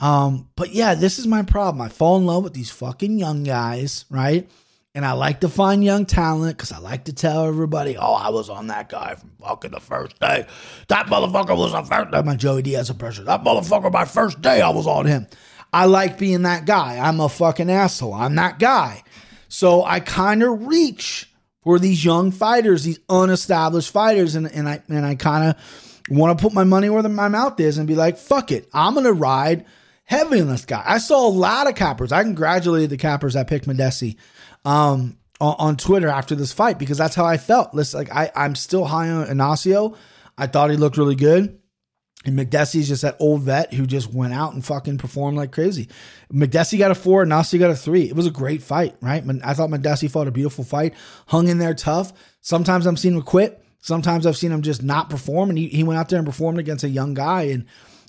Um, but yeah, this is my problem. I fall in love with these fucking young guys, right? And I like to find young talent because I like to tell everybody, oh, I was on that guy from fucking the first day. That motherfucker was the first. My Joey Diaz impression. That motherfucker, my first day, I was on him. I like being that guy. I'm a fucking asshole. I'm that guy. So I kind of reach for these young fighters, these unestablished fighters, and, and I and I kind of want to put my money where my mouth is and be like, fuck it. I'm gonna ride heavy on this guy. I saw a lot of cappers. I congratulated the cappers that picked Makdessi um, on, on, Twitter after this fight because that's how I felt. Listen, like I, I'm still high on Ignacio. I thought he looked really good. And Makdessi's just that old vet who just went out and fucking performed like crazy. Makdessi got a four, Nasi got a three. It was a great fight, right? I thought Makdessi fought a beautiful fight, hung in there tough. Sometimes I'm seeing him quit. Sometimes I've seen him just not perform. And he, he went out there and performed against a young guy and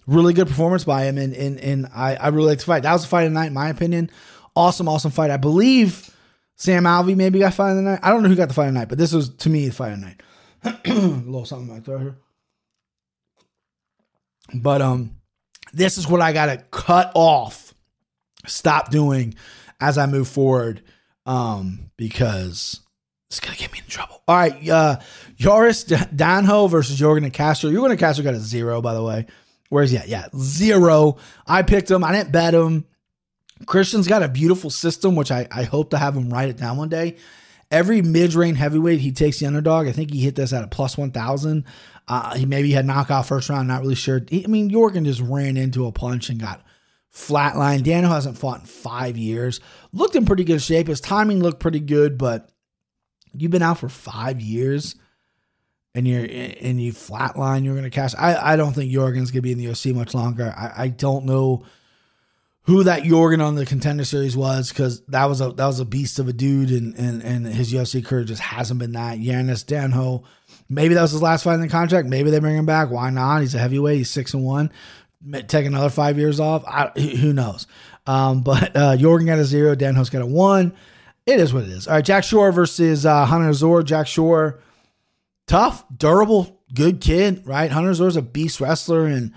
really good performance by him. And and, and I, I really like the fight. That was a fight of the night, in my opinion. Awesome, awesome fight. I believe Sam Alvey maybe got fight of the night. I don't know who got the fight of the night, but this was to me the fight of the night. a little something like that here. But um, this is what I gotta cut off, stop doing as I move forward, um, because it's gonna get me in trouble. All right, uh, Joris Danho versus Jorgen Castro. Jorgen Castro got a zero, by the way. Where's he at? Yeah, zero. I picked him. I didn't bet him. Christian's got a beautiful system, which I, I hope to have him write it down one day. Every mid-range heavyweight, he takes the underdog. I think he hit this at a plus 1,000. Uh, he maybe had knockout first round, not really sure. He, I mean, Jorgen just ran into a punch and got flatlined. Daniel hasn't fought in five years. Looked in pretty good shape. His timing looked pretty good, but you've been out for five years and you're and you flatline, you're going to cash. I, I don't think Jorgen's going to be in the OC much longer. I, I don't know who that Jorgen on the contender series was because that was a that was a beast of a dude and and and his UFC career just hasn't been that. Yanis Danho, maybe that was his last fight in the contract. Maybe they bring him back. Why not? He's a heavyweight. He's six and one. Take another five years off. I, who knows? Um, but uh, Jorgen got a zero. Danho's got a one. It is what it is. All right, Jack Shore versus uh, Hunter Zor. Jack Shore, tough, durable, good kid, right? Hunter Zor's a beast wrestler and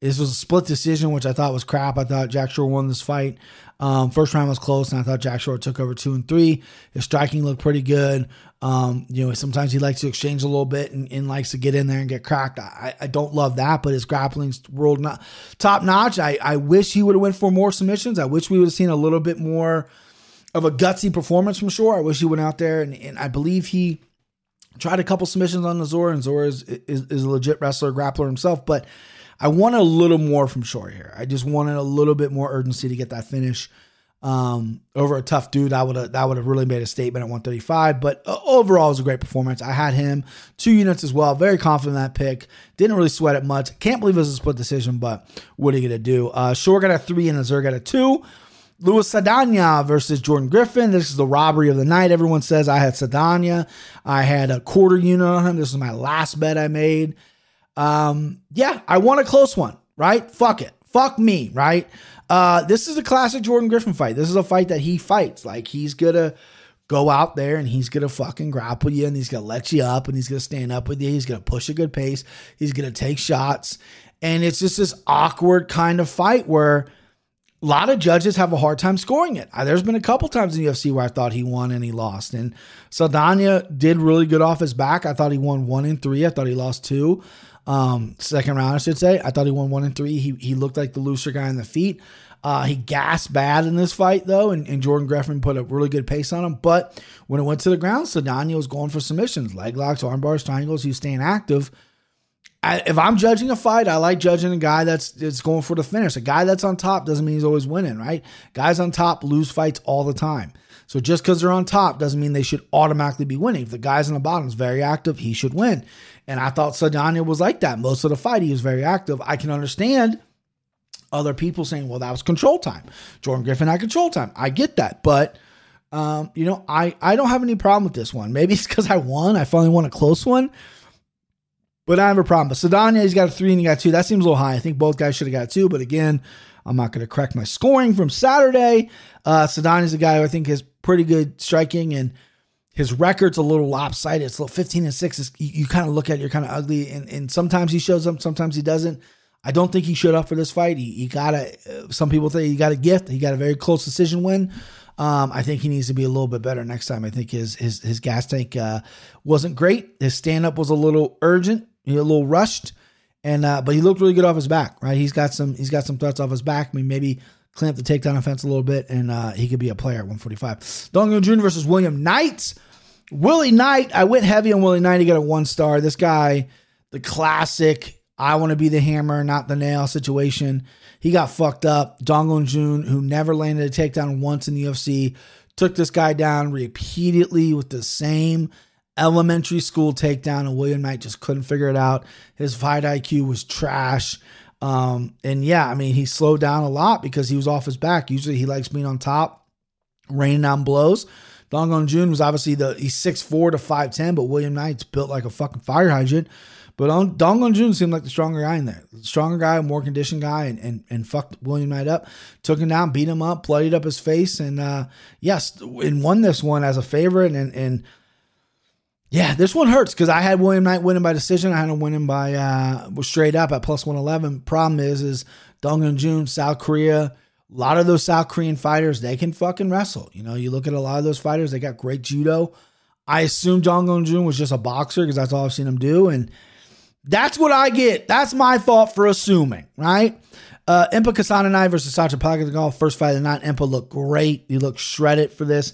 this was a split decision, which I thought was crap. I thought Jack Shore won this fight. Um, first round was close, and I thought Jack Shore took over two and three. His striking looked pretty good. Um, you know, sometimes he likes to exchange a little bit and, and likes to get in there and get cracked. I, I don't love that, but his grappling's world not, top notch. I, I wish he would have went for more submissions. I wish we would have seen a little bit more of a gutsy performance from Shore. I wish he went out there and, and I believe he tried a couple submissions on the Zor, and Zor is, is, is a legit wrestler, grappler himself, but I wanted a little more from Shore here. I just wanted a little bit more urgency to get that finish um, over a tough dude. That would have that would have really made a statement at 135. But uh, overall, it was a great performance. I had him two units as well. Very confident in that pick. Didn't really sweat it much. Can't believe it was a split decision, but what are you gonna do? Uh, Shore got a three and Azure got a two. Luis Saldana versus Jordan Griffin. This is the robbery of the night. Everyone says I had Saldana. I had a quarter unit on him. This is my last bet I made. Um, yeah, I want a close one, right? Fuck it. Fuck me, right? Uh, this is a classic Jordan Griffin fight. This is a fight that he fights. Like he's gonna go out there and he's gonna fucking grapple you and he's gonna let you up and he's gonna stand up with you. He's gonna push a good pace. He's gonna take shots. And it's just this awkward kind of fight where a lot of judges have a hard time scoring it. There's been a couple times in UFC where I thought he won and he lost. And Saldana did really good off his back. I thought he won one in three. I thought he lost two. Um, second round, I should say. I thought he won one and three. He he looked like the looser guy in the feet. Uh, he gassed bad in this fight though, and, and, Jordan Griffin put a really good pace on him. But when it went to the ground, Saldana was going for submissions, leg locks, arm bars, triangles. He's staying active. I, if I'm judging a fight, I like judging a guy that's that's going for the finish. A guy that's on top doesn't mean he's always winning, right? Guys on top lose fights all the time. So just because they're on top doesn't mean they should automatically be winning. If the guy's on the bottom is very active, he should win. And I thought Saldana was like that. Most of the fight, he was very active. I can understand other people saying, well, that was control time. Jordan Griffin had control time. I get that. But, um, you know, I, I don't have any problem with this one. Maybe it's because I won. I finally won a close one. But I have a problem. But Saldana, he's got a three and he got two. That seems a little high. I think both guys should have got two. But again, I'm not going to correct my scoring from Saturday. Uh, is a guy who I think has pretty good striking and – his record's a little lopsided. It's a little 15 and 6. Is, you, you kind of look at it, you're kind of ugly. And, and sometimes he shows up, sometimes he doesn't. I don't think he showed up for this fight. He, he got a, uh, some people think he got a gift. He got a very close decision win. Um, I think he needs to be a little bit better next time. I think his his his gas tank uh, wasn't great. His stand up was a little urgent, a little rushed, and uh, but he looked really good off his back. Right, he's got some he's got some threats off his back. I mean, maybe clamp the takedown offense a little bit, and uh, he could be a player at 145. Dong Jun versus William Knight. Willie Knight, I went heavy on Willie Knight. He got a one star. This guy, the classic, I want to be the hammer, not the nail situation. He got fucked up. Dong Hyun Jun, who never landed a takedown once in the UFC, took this guy down repeatedly with the same elementary school takedown, and William Knight just couldn't figure it out. His fight IQ was trash. Um, and yeah, I mean, he slowed down a lot because he was off his back. Usually he likes being on top, raining down blows. Dong Gun Jun was obviously the he's 6'4 to 5'10, but William Knight's built like a fucking fire hydrant. But on, Dong Gun Jun seemed like the stronger guy in there. Stronger guy, more conditioned guy, and, and and fucked William Knight up. Took him down, beat him up, bloodied up his face, and uh yes, and won this one as a favorite. And and yeah, this one hurts because I had William Knight winning by decision. I had him winning by uh straight up at plus one eleven. Problem is, is Dong Gun Jun, South Korea. A lot of those South Korean fighters, they can fucking wrestle. You know, you look at a lot of those fighters, they got great judo. I assume Dong Gun Jun was just a boxer because that's all I've seen him do. And that's what I get. That's my thought for assuming, right? Uh, Impa Kasanganay versus Sasha Palatnikov, first fight of the night. Impa looked great. He looked shredded for this.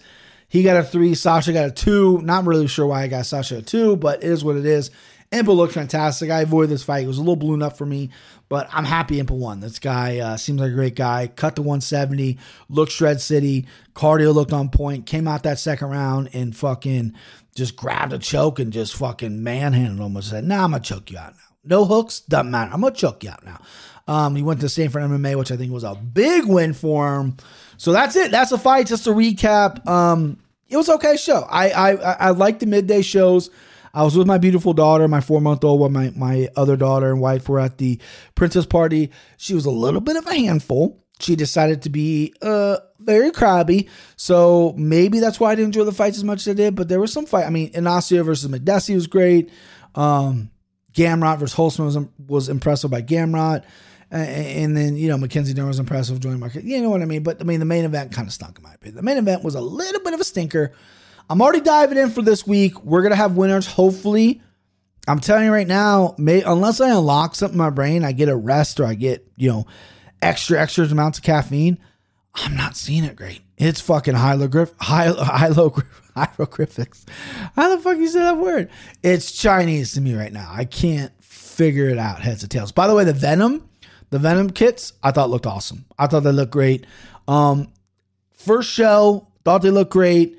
He got a three. Sasha got a two. Not really sure why I got Sasha a two, but it is what it is. Impa looked fantastic. I avoided this fight. It was a little balloon up for me, but I'm happy Impa won. This guy uh, seems like a great guy. Cut to 170, looked shred city. Cardio looked on point. Came out that second round and fucking just grabbed a choke and just fucking manhandled him and said, nah, I'm going to choke you out now. No hooks, doesn't matter. I'm going to choke you out now. Um, he went to Sanford MMA, which I think was a big win for him. So that's it. That's a fight. Just to recap, um, it was okay show. I I I like the midday shows. I was with my beautiful daughter, my four month old, while my my other daughter and wife were at the princess party. She was a little bit of a handful. She decided to be uh very crabby, so maybe that's why I didn't enjoy the fights as much as I did. But there was some fight. I mean, Ignacio versus Makdessi was great. Um, Gamrot versus Holtzman was was impressive by Gamrot. And then, you know, Mackenzie Dern was impressive joining market. You know what I mean? But I mean, the main event kind of stunk in my opinion. The main event was a little bit of a stinker. I'm already diving in for this week. We're to have winners, hopefully. I'm telling you right now, may, unless I unlock something in my brain, I get a rest or I get, you know, extra, extra amounts of caffeine. I'm not seeing it great. It's fucking hieroglyph, hieroglyphics. How the fuck you say that word? It's Chinese to me right now. I can't figure it out, heads or tails. By the way, the Venum, the Venum kits, I thought looked awesome. I thought they looked great. Um, first show, thought they looked great.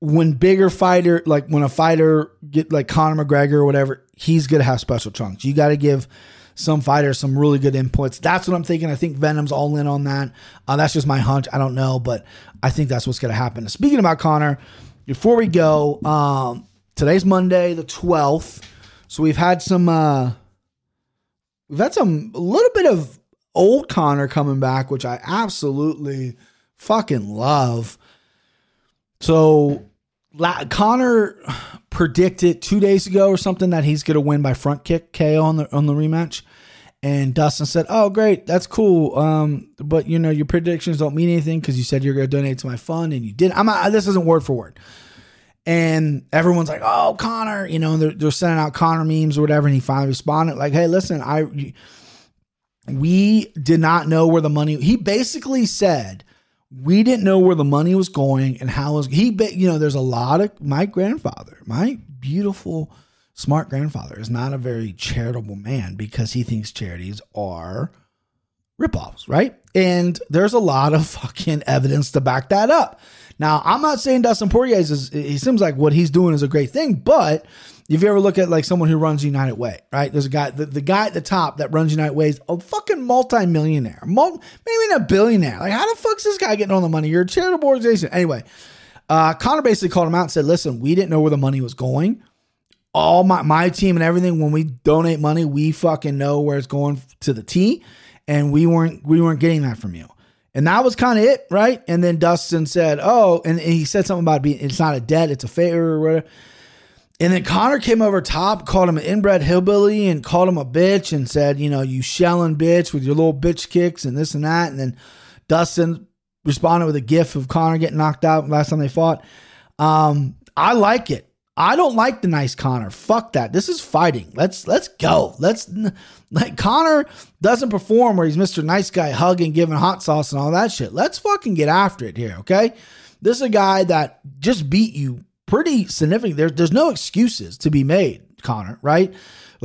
When bigger fighter, like when a fighter get like Conor McGregor or whatever, he's gonna have special chunks. You got to give some fighters some really good inputs. That's what I'm thinking. I think Venum's all in on that. Uh, that's just my hunch. I don't know, but I think that's what's gonna happen. Speaking about Conor, before we go, um, today's Monday, the 12th. So we've had some. Uh, we've had some a little bit of old Conor coming back, which I absolutely fucking love. So La- Conor predicted two days ago or something that he's going to win by front kick KO on the on the rematch, and Dustin said, "Oh, great, that's cool. Um, but you know your predictions don't mean anything because you said you're going to donate to my fund and you did. I'm not, this isn't word for word." And everyone's like, "Oh, Conor," you know, they're, they're sending out Conor memes or whatever, and he finally responded like, "Hey, listen, I." We did not know where the money. He basically said, we didn't know where the money was going and how was he you know there's a lot of my grandfather my beautiful smart grandfather is not a very charitable man because he thinks charities are ripoffs right and there's a lot of fucking evidence to back that up now i'm not saying dustin poirier is he seems like what he's doing is a great thing but if you ever look at like someone who runs United Way, right? There's a guy, the, the guy at the top that runs United Way is a fucking multimillionaire, mul- maybe a billionaire. Like, how the fuck's this guy getting all the money? You're a charitable organization. Anyway, uh, Conor basically called him out and said, listen, we didn't know where the money was going. All my, my team and everything, when we donate money, we fucking know where it's going to the T. And we weren't, we weren't getting that from you. And that was kind of it, right? And then Dustin said, oh, and, and he said something about being, it's not a debt, it's a favor or whatever. And then Conor came over top, called him an inbred hillbilly, and called him a bitch, and said, "You know, you shelling bitch with your little bitch kicks and this and that." And then Dustin responded with a gif of Conor getting knocked out last time they fought. Um, I like it. I don't like the nice Conor. Fuck that. This is fighting. Let's let's go. Let's like Conor doesn't perform where he's Mr. Nice Guy hugging, giving hot sauce and all that shit. Let's fucking get after it here, okay? This is a guy that just beat you pretty significant. There, there's no excuses to be made, Conor, right?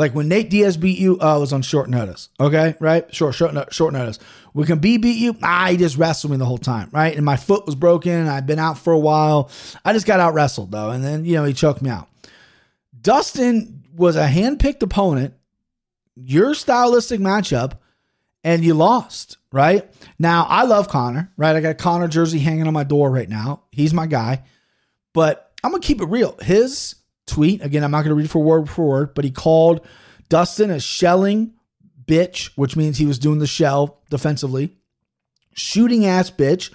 Like when Nate Diaz beat you, uh, it was on short notice. Okay, right? Short, short, short notice. Khabib beat you. Ah, just wrestled me the whole time, right? And my foot was broken. I've been out for a while. I just got out wrestled though, and then you know he choked me out. Dustin was a handpicked opponent, your stylistic matchup, and you lost, right? Now, I love Conor, right? I got a Conor jersey hanging on my door right now. He's my guy. But I'm to keep it real. His tweet, again, I'm not going to read it for word for word, but he called Dustin a shelling bitch, which means he was doing the shell defensively. Shooting ass bitch.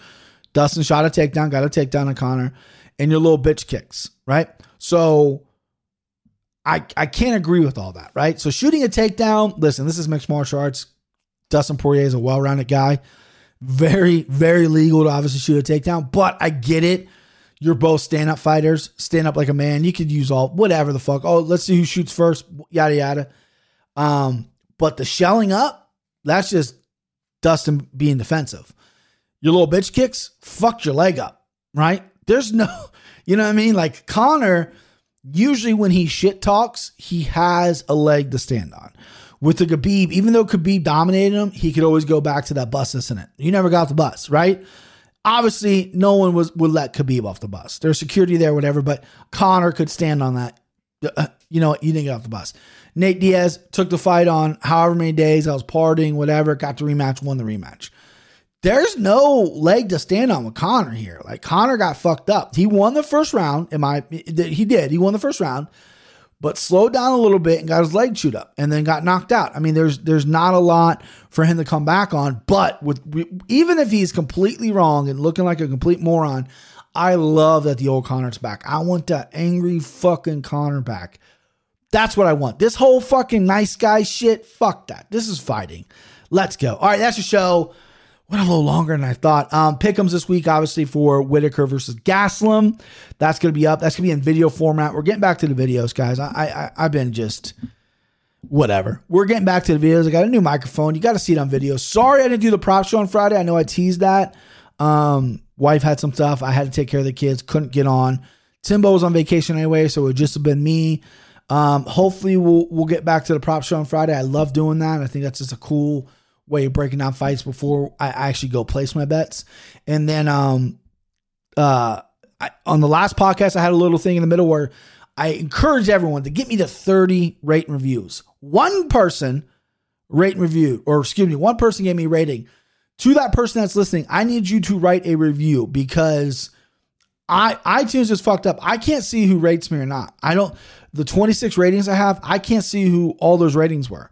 Dustin shot a takedown, got a takedown on Conor, and your little bitch kicks, right? So I I can't agree with all that, right? So shooting a takedown, listen, this is mixed martial arts. Dustin Poirier is a well-rounded guy. Very, very legal to obviously shoot a takedown, but I get it. You're both stand-up fighters. Stand up like a man. You could use all whatever the fuck. Oh, let's see who shoots first. Yada yada. Um, but the shelling up, that's just Dustin being defensive. Your little bitch kicks, fucked your leg up, right? There's no, you know what I mean? Like Conor, usually when he shit talks, he has a leg to stand on. With the Khabib, even though Khabib dominated him, he could always go back to that bus incident. You never got the bus, right? Obviously, no one was would let Khabib off the bus. There's security there, whatever, but Conor could stand on that. Uh, You know? You didn't get off the bus. Nate Diaz took the fight on however many days. I was partying, whatever. Got the rematch, won the rematch. There's no leg to stand on with Conor here. Like Conor got fucked up. He won the first round. In I? he did. He won the first round, but slowed down a little bit and got his leg chewed up, and then got knocked out. I mean, there's there's not a lot for him to come back on. But with even if he's completely wrong and looking like a complete moron, I love that the old Conor's back. I want that angry fucking Conor back. That's what I want. This whole fucking nice guy shit, fuck that. This is fighting. Let's go. All right, that's your show. Went a little longer than I thought. Um, Pick'ems this week, obviously, for Whittaker versus Gastelum. That's going to be up. That's going to be in video format. We're getting back to the videos, guys. I, I, I've been just whatever. We're getting back to the videos. I got a new microphone. You got to see it on video. Sorry I didn't do the prop show on Friday. I know I teased that. Um, wife had some stuff. I had to take care of the kids. Couldn't get on. Timbo was on vacation anyway, so it would just have been me. Um, hopefully we'll we'll get back to the prop show on Friday. I love doing that. I think that's just a cool way of breaking down fights before I actually go place my bets. And then um uh I, on the last podcast I had a little thing in the middle where I encourage everyone to get me to 30 rate and reviews. One person rate and review, or excuse me, one person gave me a rating. To that person that's listening, I need you to write a review because I iTunes is fucked up. I can't see who rates me or not. I don't the 26 ratings I have, I can't see who all those ratings were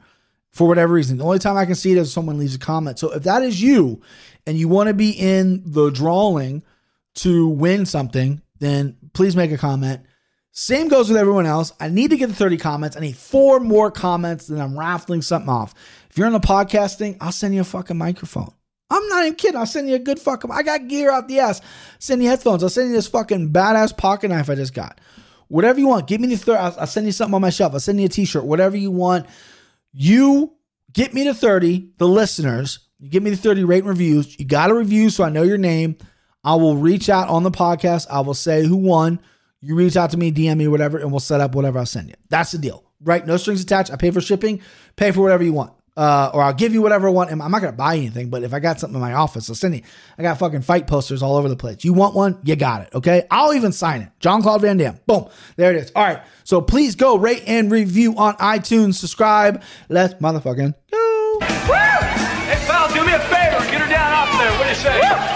for whatever reason. The only time I can see it is someone leaves a comment. So if that is you and you want to be in the drawing to win something, then please make a comment. Same goes with everyone else. I need to get the 30 comments. I need four more comments, then I'm raffling something off. If you're in the podcasting, I'll send you a fucking microphone. I'm not even kidding. I'll send you a good fucking. I got gear out the ass. Send you headphones. I'll send you this fucking badass pocket knife I just got. Whatever you want. Give me the third. I'll, I'll send you something on my shelf. I'll send you a t-shirt. Whatever you want. You get me to 30. The listeners. You give me the 30 rate and reviews. You got a review so I know your name. I will reach out on the podcast. I will say who won. You reach out to me, DM me, whatever, and we'll set up whatever I'll send you. That's the deal, right? No strings attached. I pay for shipping. Pay for whatever you want uh, or I'll give you whatever I want. I'm not gonna buy anything, but if I got something in my office, I'll send you. I got fucking fight posters all over the place. You want one? You got it. Okay, I'll even sign it. John Claude Van Damme. Boom, there it is. All right, so please go rate and review on iTunes. Subscribe. Let's motherfucking go. Hey, pal, do me a favor. Get her down off there. What do you say? I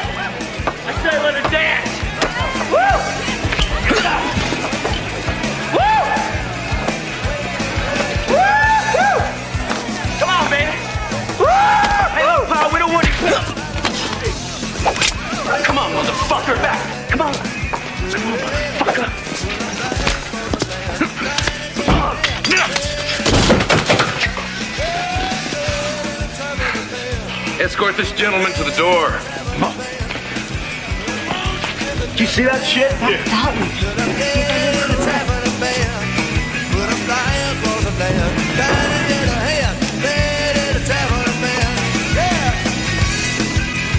Escort this gentleman to the door. Do you see that shit?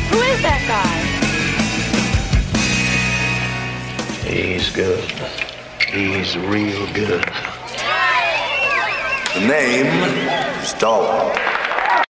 Who is that guy? He's good. He's real good. The name is Dollar.